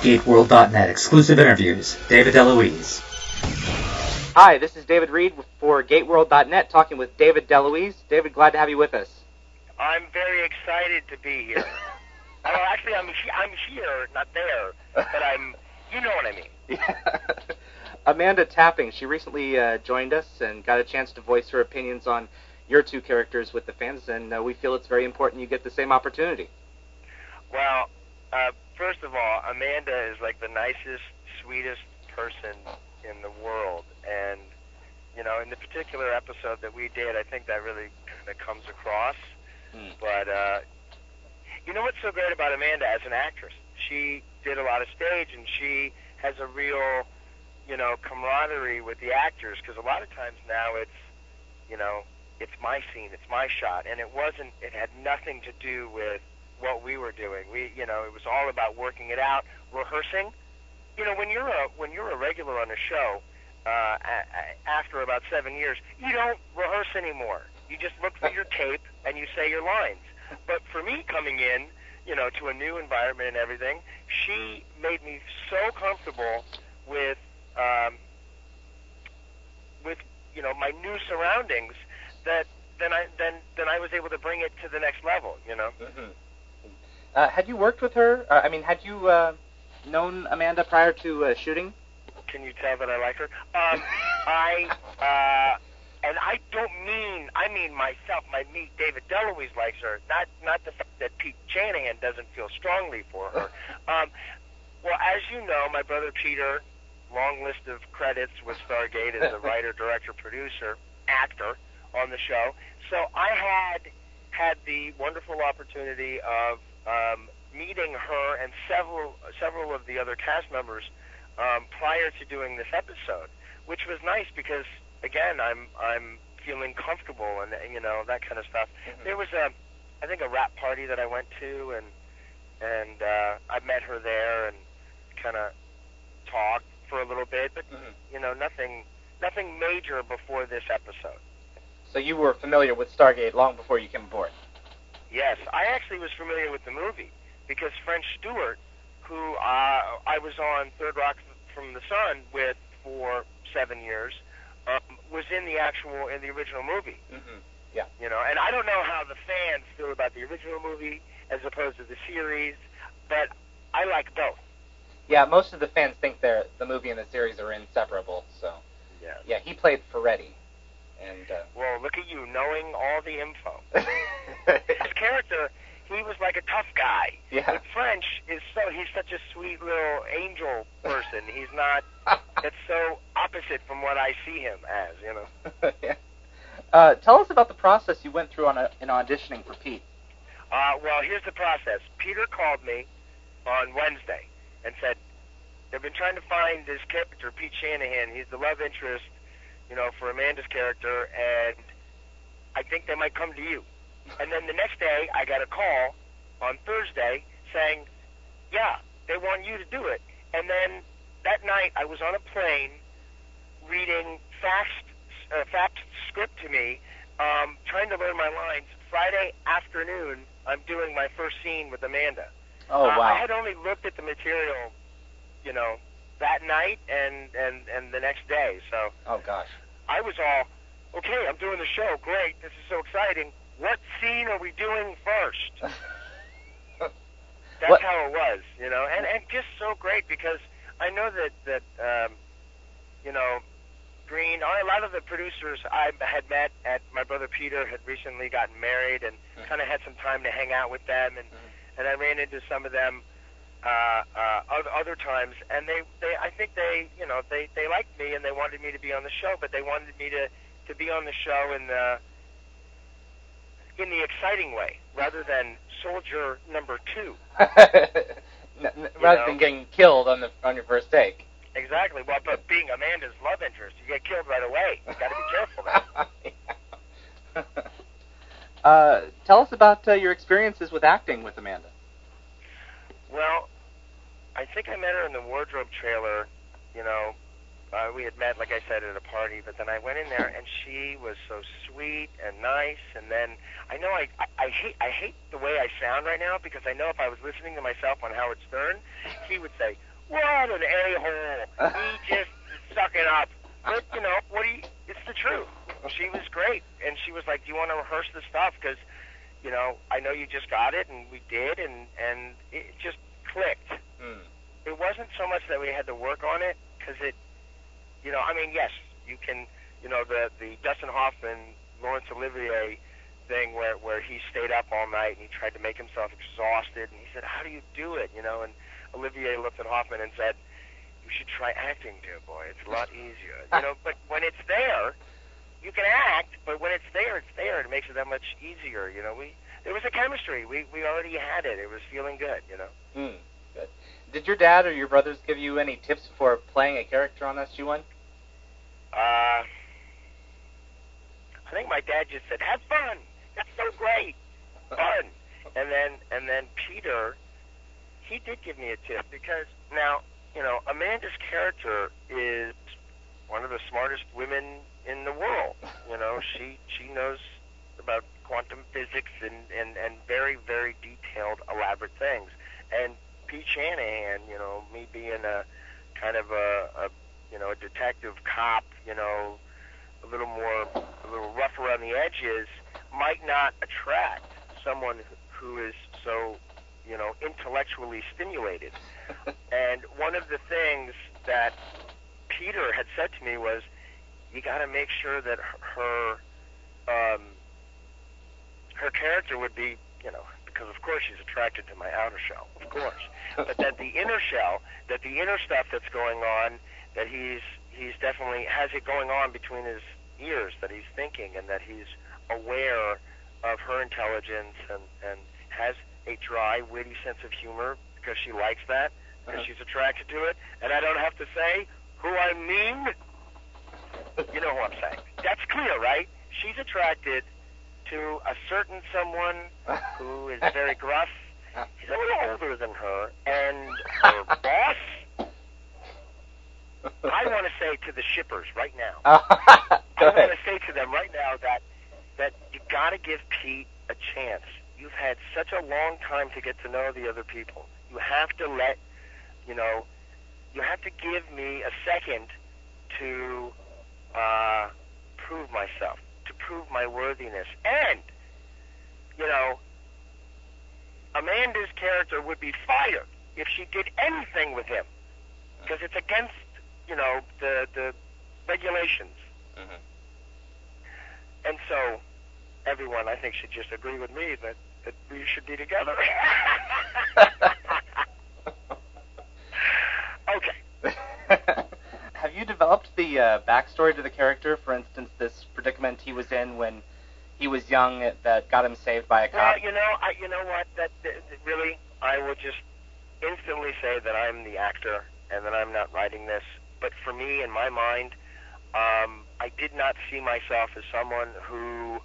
GateWorld.net exclusive interviews. David DeLuise. Hi, this is David Reed for GateWorld.net talking with David DeLuise. David, glad to have you with us. I'm very excited to be here. well, actually, I'm he- I'm here, not there, but I'm. You know what I mean. Amanda Tapping, she recently uh, joined us and got a chance to voice her opinions on your two characters with the fans, and uh, we feel it's very important you get the same opportunity. Well, uh, first of all, Amanda is like the nicest, sweetest person in the world, and you know, in the particular episode that we did, I think that really kind of comes across. Hmm. But uh, you know what's so great about Amanda as an actress? She did a lot of stage, and she has a real, you know, camaraderie with the actors. Because a lot of times now it's, you know, it's my scene, it's my shot, and it wasn't. It had nothing to do with what we were doing. We, you know, it was all about working it out, rehearsing. You know, when you're a when you're a regular on a show, uh, after about seven years, you don't rehearse anymore. You just look through your tape and you say your lines. But for me coming in, you know, to a new environment and everything, she made me so comfortable with um, with you know my new surroundings that then I then then I was able to bring it to the next level. You know. Uh, had you worked with her? Uh, I mean, had you uh, known Amanda prior to uh, shooting? Can you tell that I like her? Um, I uh, and I don't mean I mean myself. My me David DeLuise likes her. Not not the fact that Pete Shanahan doesn't feel strongly for her. Um, well, as you know, my brother Peter, long list of credits with Stargate as a writer, director, producer, actor on the show. So I had had the wonderful opportunity of um, meeting her and several several of the other cast members um, prior to doing this episode, which was nice because again, I'm I'm feeling comfortable and you know that kind of stuff. There was a, I think a wrap party that I went to and and uh, I met her there and kind of talked for a little bit, but you know nothing nothing major before this episode. So you were familiar with Stargate long before you came aboard. Yes, I actually was familiar with the movie because French Stewart, who uh, I was on Third Rock from the Sun with for seven years, um, was in the actual in the original movie. Mm-hmm. Yeah. You know, and I don't know how the fans feel about the original movie as opposed to the series, but I like both. Yeah, most of the fans think they're the movie and the series are inseparable. So Yeah. yeah, he played Ferretti, and uh, Well, look at you knowing all the info. His character, he was like a tough guy. yeah, But French is so he's such a sweet little angel person. He's not. It's so opposite from what I see him as. You know. yeah. Uh, tell us about the process you went through on a, in auditioning for Pete. Uh, well, here's the process. Peter called me on Wednesday and said they've been trying to find this character, Pete Shanahan. He's the love interest, you know, for Amanda's character, and I think they might come to you. And then the next day, I got a call on Thursday saying, yeah, they want you to do it. And then that night, I was on a plane reading fast, uh, fact script to me, um, trying to learn my lines. Friday afternoon, I'm doing my first scene with Amanda. Oh Uh, I had only looked at the material, you know, that night and and and the next day. So Oh gosh. I was all, okay, I'm doing the show. Great, this is so exciting. What scene are we doing first? That's What- how it was, you know, and and just so great because I know that that um, you know, Green. A lot of the producers I had met at my brother Peter had recently gotten married and Mhm. kind of had some time to hang out with them, and Mhm. and I ran into some of them uh, uh, other times, and they they I think they you know they they liked me and they wanted me to be on the show, but they wanted me to to be on the show in the in the exciting way rather than soldier number two. Rather know? than getting killed on the on your first take. Exactly. Well, but being Amanda's love interest, you get killed right away. You got to be careful. Now. uh, tell us about uh, your experiences with acting with Amanda. Well, I think I met her in the wardrobe trailer. You know, uh, we had met, like I said, at a party. But then I went in there, and she was so sweet and nice. And then I know I, I, I hate I hate the way I sound right now because I know if I was listening to myself on Howard Stern, he would say, what an a-hole. He just suck it up. But, you know, what do you, it's the truth. She was great. And she was like, do you want to rehearse the stuff? Because, you know, I know you just got it, and we did, and, and it just clicked. Mm. It wasn't so much that we had to work on it, because it, you know, I mean, yes, you can, you know, the, the Dustin Hoffman, Laurence Olivier thing where, where he stayed up all night and he tried to make himself exhausted, and he said, how do you do it, you know, and Olivier looked at Hoffman and said, you should try acting, dear boy. It's a lot easier. You know, but when it's there, you can act, but when it's there, it's there. It makes it that much easier. You know, we there was a chemistry. We we already had it. It was feeling good. You know. Mm. Good. Did your dad or your brothers give you any tips for playing a character on SG1? Uh, I think my dad just said, "Have fun. That's so great, fun." and then and then Peter, he did give me a tip because now you know Amanda's character is one of the smartest women in the world. You know, she she knows about quantum physics and and and very very detailed, elaborate things. And Pete Shanahan, you know, me being a kind of a, a you know a detective cop, you know, a little more a little rough around the edges, might not attract someone who is so you know intellectually stimulated. and one of the things that Peter had said to me was, you got to make sure that her um, her character would be, you know, because of course she's attracted to my outer shell, of course, but that the inner shell, that the inner stuff that's going on, that he's he's definitely has it going on between his ears, that he's thinking, and that he's aware of her intelligence and and has a dry, witty sense of humor because she likes that, because Uh-huh. she's attracted to it, and I don't have to say who I mean. You know who I'm saying. That's clear, right? She's attracted to a certain someone who is very gruff. He's a little older than her, and her boss. I want to say to the shippers right now. Go I want to say to them right now that that you got to give Pete a chance. You've had such a long time to get to know the other people. You have to let, you know, you have to give me a second to uh, prove myself, to prove my worthiness, and you know, Amanda's character would be fired if she did anything with him because it's against, you know, the the regulations. Mhm. And so, everyone, I think, should just agree with me that, that we should be together. okay. Have you developed the uh, backstory to the character? For instance, this predicament he was in when he was young that got him saved by a Well, cop. you know, I, you know what? That, that that really, I will just instantly say that I'm the actor and that I'm not writing this. But for me, in my mind, um, I did not see myself as someone who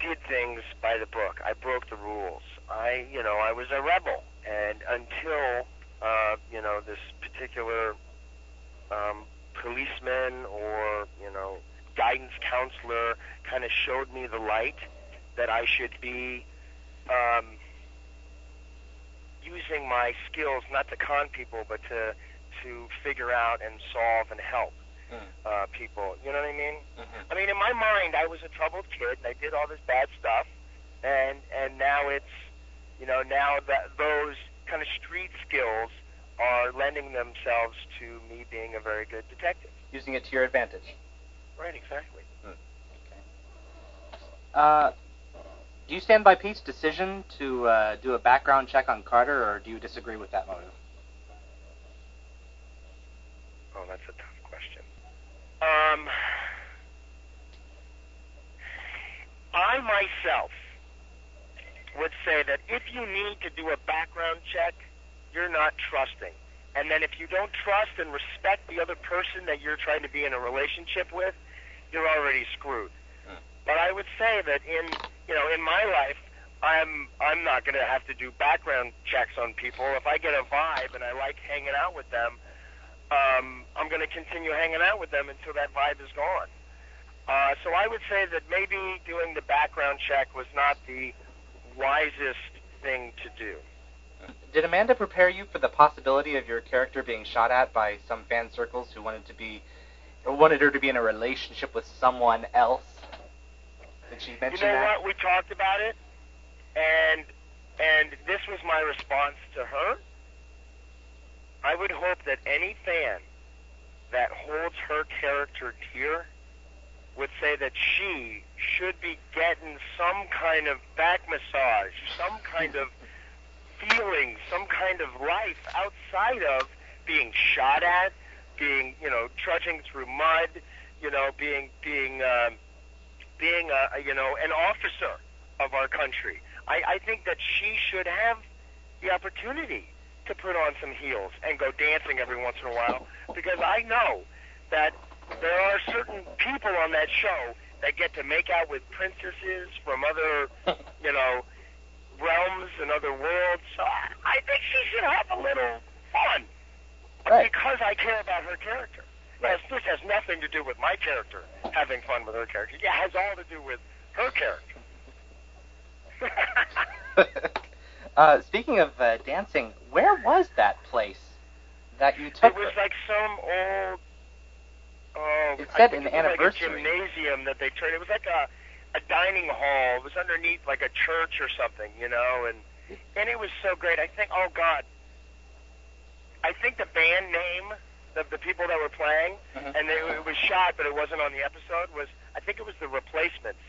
did things by the book. I broke the rules. I, you know, I was a rebel, and until uh, you know this particular um, policeman or you know guidance counselor kind of showed me the light that I should be um, using my skills not to con people, but to to figure out and solve and help Mm. uh, people. You know what I mean? Mhm. I mean, in my mind, I was a troubled kid, and I did all this bad stuff, and and now it's, you know, now that those kind of street skills are lending themselves to me being a very good detective. Using it to your advantage. Right, exactly. Uh, do you stand by Pete's decision to uh, do a background check on Carter, or do you disagree with that motive? Oh, that's a tough question. Um, I myself would say that if you need to do a background check, you're not trusting. And then if you don't trust and respect the other person that you're trying to be in a relationship with, you're already screwed. Hmm. But I would say that in you know in my life, I'm I'm not going to have to do background checks on people. If I get a vibe and I like hanging out with them, um, I'm going to continue hanging out with them until that vibe is gone. Uh, so I would say that maybe doing the background check was not the wisest thing to do. Did Amanda prepare you for the possibility of your character being shot at by some fan circles who wanted to be wanted her to be in a relationship with someone else? Did she mention you know that? what? We talked about it, and and this was my response to her. I would hope that any fan that holds her character dear would say that she should be getting some kind of back massage, some kind of feeling, some kind of life outside of being shot at, being, you know, trudging through mud, you know, being being um, being a, you know an officer of our country. I, I think that she should have the opportunity to put on some heels and go dancing every once in a while because I know that there are certain people on that show that get to make out with princesses from other, you know, realms and other worlds. So I, I think she should have a little fun Right. because I care about her character. Yes, this has nothing to do with my character having fun with her character. Yeah, it has all to do with her character. uh, speaking of uh, dancing, where was that place that you took it was her? like some old. Oh, It said an it anniversary. Like a gymnasium that they turned. It was like a a dining hall. It was underneath like a church or something, you know, and and it was so great. I think. Oh God. I think the band name of the people that were playing, Mhm. and they, it was shot, but it wasn't on the episode. Was I think it was the Replacements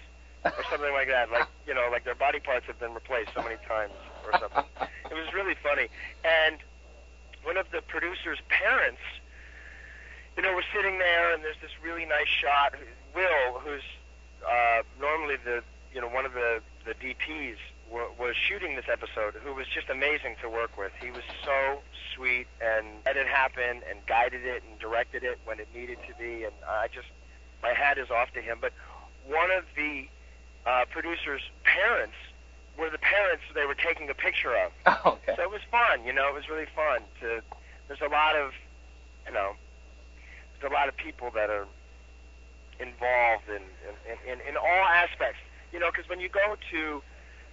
or something like that. Like you know, like their body parts have been replaced so many times or something. It was really funny. And one of the producer's parents, you know, was sitting there, and there's this really nice shot. Will, who's uh, normally the, you know, one of the the DPs, wa- was shooting this episode, who was just amazing to work with. He was so sweet and let it happen and guided it and directed it when it needed to be. And I just, my hat is off to him. But one of the uh, producer's parents were the parents they were taking a picture of. Oh, okay. So it was fun, you know, it was really fun to there's a lot of you know there's a lot of people that are involved in in, in, in all aspects. You know, because when you go to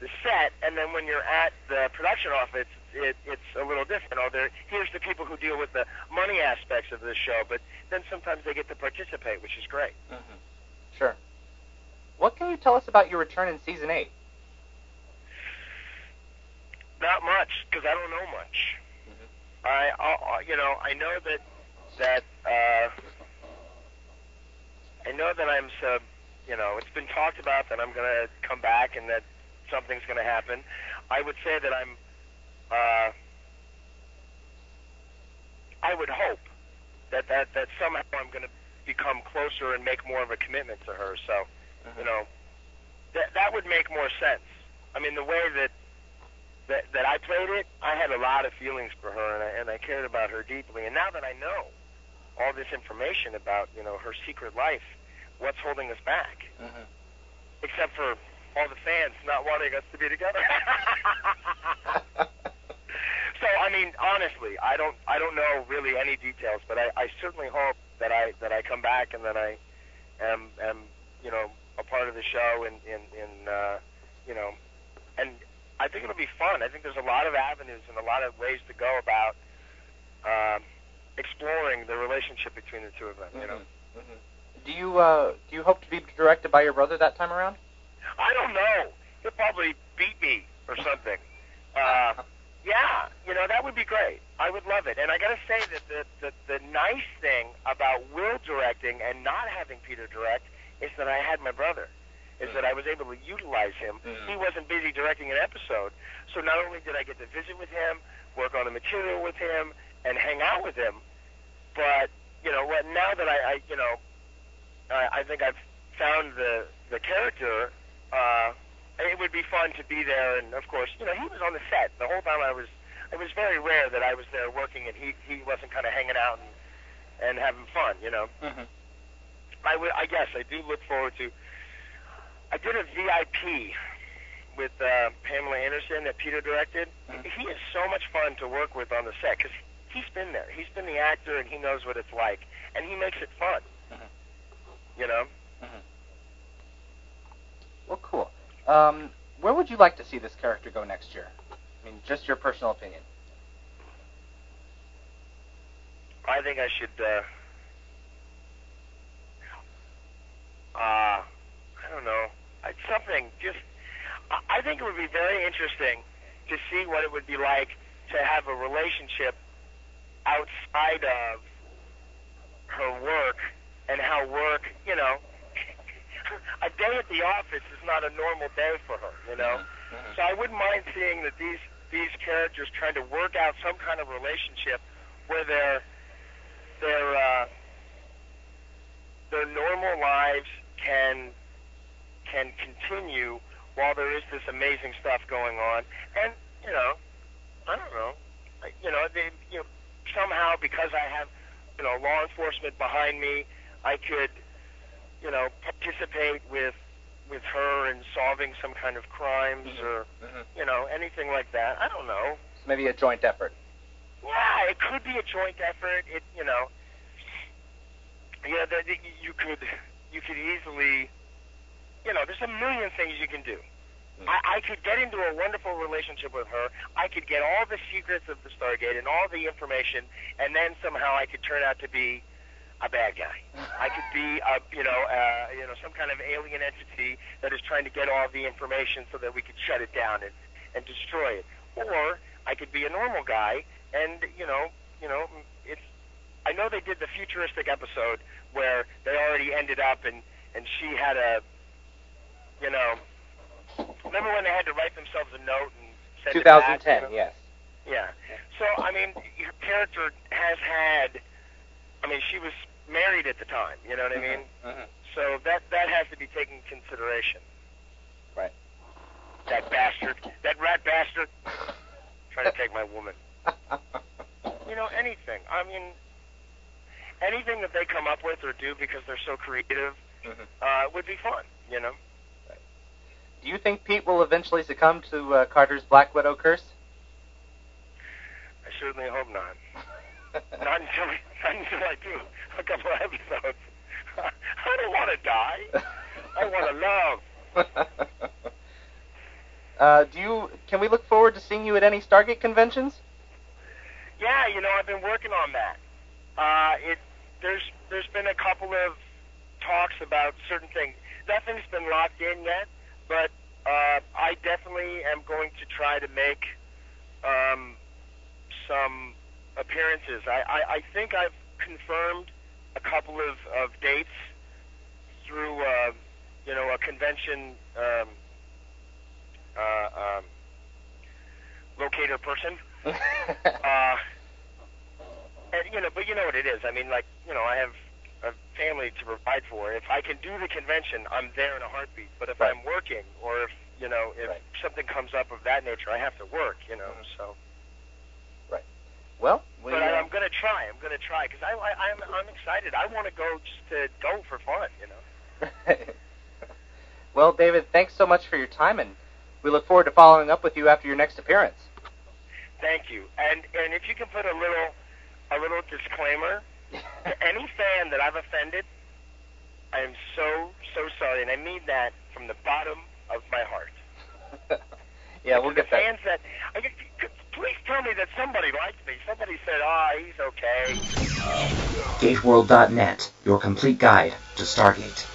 the set and then when you're at the production office, it, it's a little different. Oh, there here's the people who deal with the money aspects of the show, but then sometimes they get to participate, which is great. hmm Sure. What can you tell us about your return in season eight? Not much, because I don't know much. Mhm. I, I, you know, I know that that uh, I know that I'm sub. You know, it's been talked about that I'm gonna come back and that something's gonna happen. I would say that I'm. Uh, I would hope that that that somehow I'm gonna become closer and make more of a commitment to her. So, you know, that that would make more sense. I mean, the way that that that I played it, I had a lot of feelings for her, and I, and I cared about her deeply. And now that I know all this information about you know her secret life, what's holding us back? Mhm. Except for all the fans not wanting us to be together. so I mean, honestly, I don't I don't know really any details, but I, I certainly hope that I that I come back and that I am am you know a part of the show and in in uh, you know and I think it'll be fun. I think there's a lot of avenues and a lot of ways to go about um, exploring the relationship between the two of them. You know, Mhm. Mhm. Do you uh, do you hope to be directed by your brother that time around? I don't know. He'll probably beat me or something. Uh, yeah, you know that would be great. I would love it. And I got to say that the, the the nice thing about Will directing and not having Peter direct is that I had my brother. Is that I was able to utilize him. Mhm. He wasn't busy directing an episode, so not only did I get to visit with him, work on the material with him, and hang out with him, but you know what? Now that I, I you know, I, I think I've found the the character. Uh, it would be fun to be there, and of course, you know, he was on the set the whole time. I was. It was very rare that I was there working and he he wasn't kind of hanging out and and having fun. You know, Mhm. I would. I guess I do look forward to. I did a VIP with uh, Pamela Anderson that Peter directed. Mhm. He is so much fun to work with on the set because he's been there. He's been the actor and he knows what it's like, and he makes it fun. Mhm. You know. Mhm. Well, cool. Um, where would you like to see this character go next year? I mean, just your personal opinion. I think I should. Uh, uh, I don't know. It's something just. I think it would be very interesting to see what it would be like to have a relationship outside of her work and how work, you know, a day at the office is not a normal day for her, you know. So I wouldn't mind seeing that these these characters trying to work out some kind of relationship where their their uh, their normal lives can can continue while there is this amazing stuff going on, and you know, I don't know, you know, they, you know, somehow because I have you know law enforcement behind me, I could you know participate with with her in solving some kind of crimes or Mhm. you know anything like that. I don't know. Maybe a joint effort. Yeah, it could be a joint effort. It, you know, yeah, the, the, you could, you could easily, you know, there's a million things you can do. I, I could get into a wonderful relationship with her. I could get all the secrets of the Stargate and all the information, and then somehow I could turn out to be a bad guy. I could be, a, you know, uh, you know, some kind of alien entity that is trying to get all the information so that we could shut it down and, and destroy it. Or I could be a normal guy, and you know, you know, it's. I know they did the futuristic episode where they already ended up, and and she had a, you know, remember when they had to write themselves a note and back, you 2010, know? yes. Yeah. So I mean, her character has had. I mean, she was married at the time. You know what I mean? Mhm. So that that has to be taken into consideration. Right. That bastard, that rat bastard, trying to take my woman. You know, anything. I mean, anything that they come up with or do because they're so creative Mhm. uh, would be fun. You know. Do you think Pete will eventually succumb to uh, Carter's Black Widow curse? I certainly hope not. Not until not until I do a couple of episodes. I don't want to die. I want to love. uh, do you? Can we look forward to seeing you at any Stargate conventions? Yeah, you know, I've been working on that. Uh, it there's there's been a couple of talks about certain things. Nothing's been locked in yet, but uh, I definitely am going to try to make um, some appearances. I, I, I think I've confirmed a couple of, of dates through uh, you know a convention um, uh, um, locator person. Uh, and, you know, but you know what it is. I mean, like, you know, I have a family to provide for. If I can do the convention, I'm there in a heartbeat. But if Right. I'm working, or if you know, if Right. something comes up of that nature, I have to work. You know, Mhm. so. Right. Well, we, But I, uh, I'm gonna try. I'm gonna try because I, I, I'm, I'm excited. I want to go just to go for fun. You know. well, David, thanks so much for your time, and we look forward to following up with you after your next appearance. Thank you. And and if you can put a little, a little disclaimer any fan that I've offended, I am so so sorry, and I mean that from the bottom of my heart. yeah, To we'll the get that. fans that. I, please tell me that somebody liked me. Somebody said, "Ah, he's okay." GateWorld.net, your complete guide to Stargate.